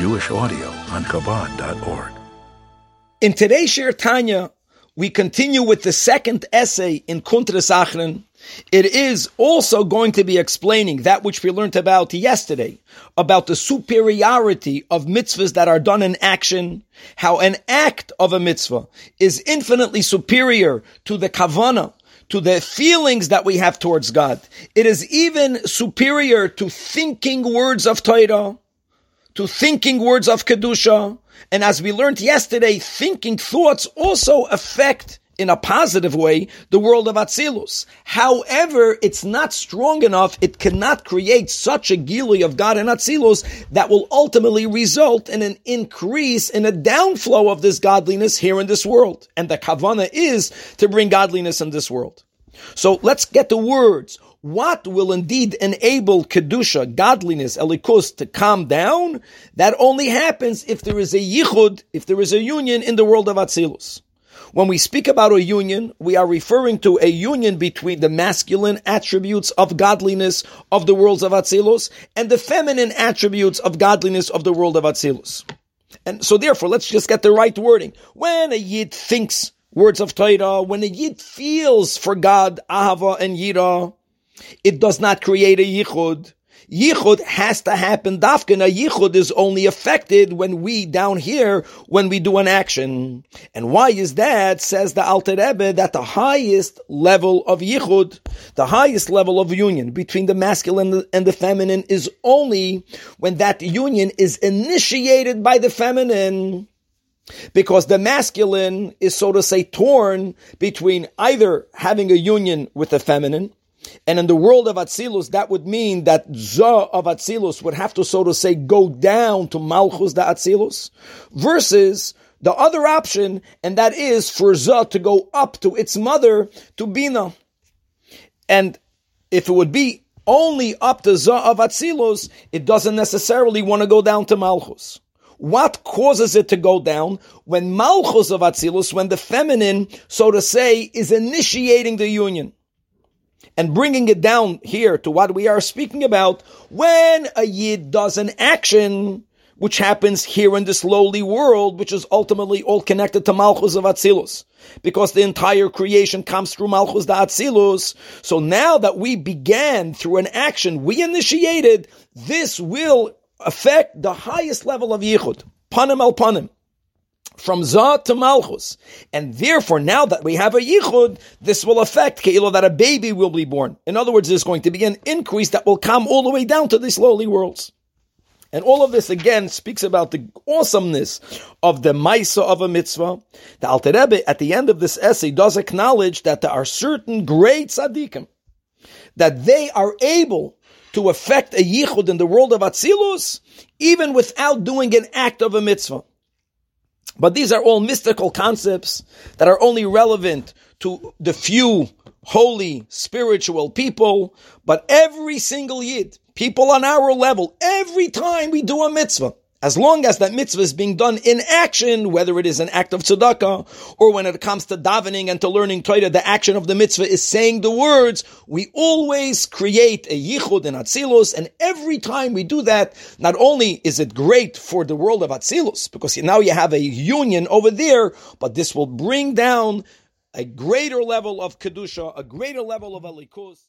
Jewish audio on Chabad.org. In today's Shiur Tanya, we continue with the second essay in Kuntres Acharon. It is also going to be explaining that which we learned about yesterday, about the superiority of mitzvahs that are done in action, how an act of a mitzvah is infinitely superior to the kavana, to the feelings that we have towards God. It is even superior to thinking words of Torah, to thinking words of Kedusha. And as we learned yesterday, thinking thoughts also affect in a positive way the world of Atzilus. However, it's not strong enough. It cannot create such a gilui of God in Atzilus that will ultimately result in an increase in a downflow of this godliness here in this world. And the kavana is to bring godliness in this world. So let's get the words. What will indeed enable Kedusha, godliness, Elokus, to calm down? That only happens if there is a yichud, if there is a union in the world of Atzilus. When we speak about a union, we are referring to a union between the masculine attributes of godliness of the worlds of Atzilus and the feminine attributes of godliness of the world of Atzilus. And so therefore, let's just get the right wording. When a Yid thinks words of Torah, when a Yid feels for God, Ahava and Yira, it does not create a yichud. Yichud has to happen. Dafkin, a yichud is only affected when we down here, when we do an action. And why is that? Says the Alter Rebbe that the highest level of yichud, the highest level of union between the masculine and the feminine is only when that union is initiated by the feminine. Because the masculine is, so to say, torn between either having a union with the feminine and in the world of Atzilus, that would mean that Zah of Atzilus would have to, so to say, go down to Malchus the Atzilus, versus the other option, and that is for Zah to go up to its mother, to Bina. And if it would be only up to Zah of Atzilus, it doesn't necessarily want to go down to Malchus. What causes it to go down? When Malchus of Atzilus, when the feminine, so to say, is initiating the union and bringing it down here to what we are speaking about, when a Yid does an action, which happens here in this lowly world, which is ultimately all connected to Malchus of Atzilus. Because the entire creation comes through Malchus the Atzilus. So now that we began through an action we initiated, this will affect the highest level of Yichud. Panim al Panim from Zah to Malchus. And therefore, now that we have a Yichud, this will affect Keilo that a baby will be born. In other words, there's going to be an increase that will come all the way down to these lowly worlds. And all of this again speaks about the awesomeness of the Maisa of a mitzvah. The Alter Rebbe at the end of this essay does acknowledge that there are certain great tzaddikim that they are able to affect a yichud in the world of Atzilus even without doing an act of a mitzvah. But these are all mystical concepts that are only relevant to the few holy, spiritual people. But every single yid, people on our level, every time we do a mitzvah, as long as that mitzvah is being done in action, whether it is an act of tzedakah, or when it comes to davening and to learning Torah, the action of the mitzvah is saying the words, we always create a yichud in Atzilus, and every time we do that, not only is it great for the world of Atzilus, because now you have a union over there, but this will bring down a greater level of Kedusha, a greater level of Elokus.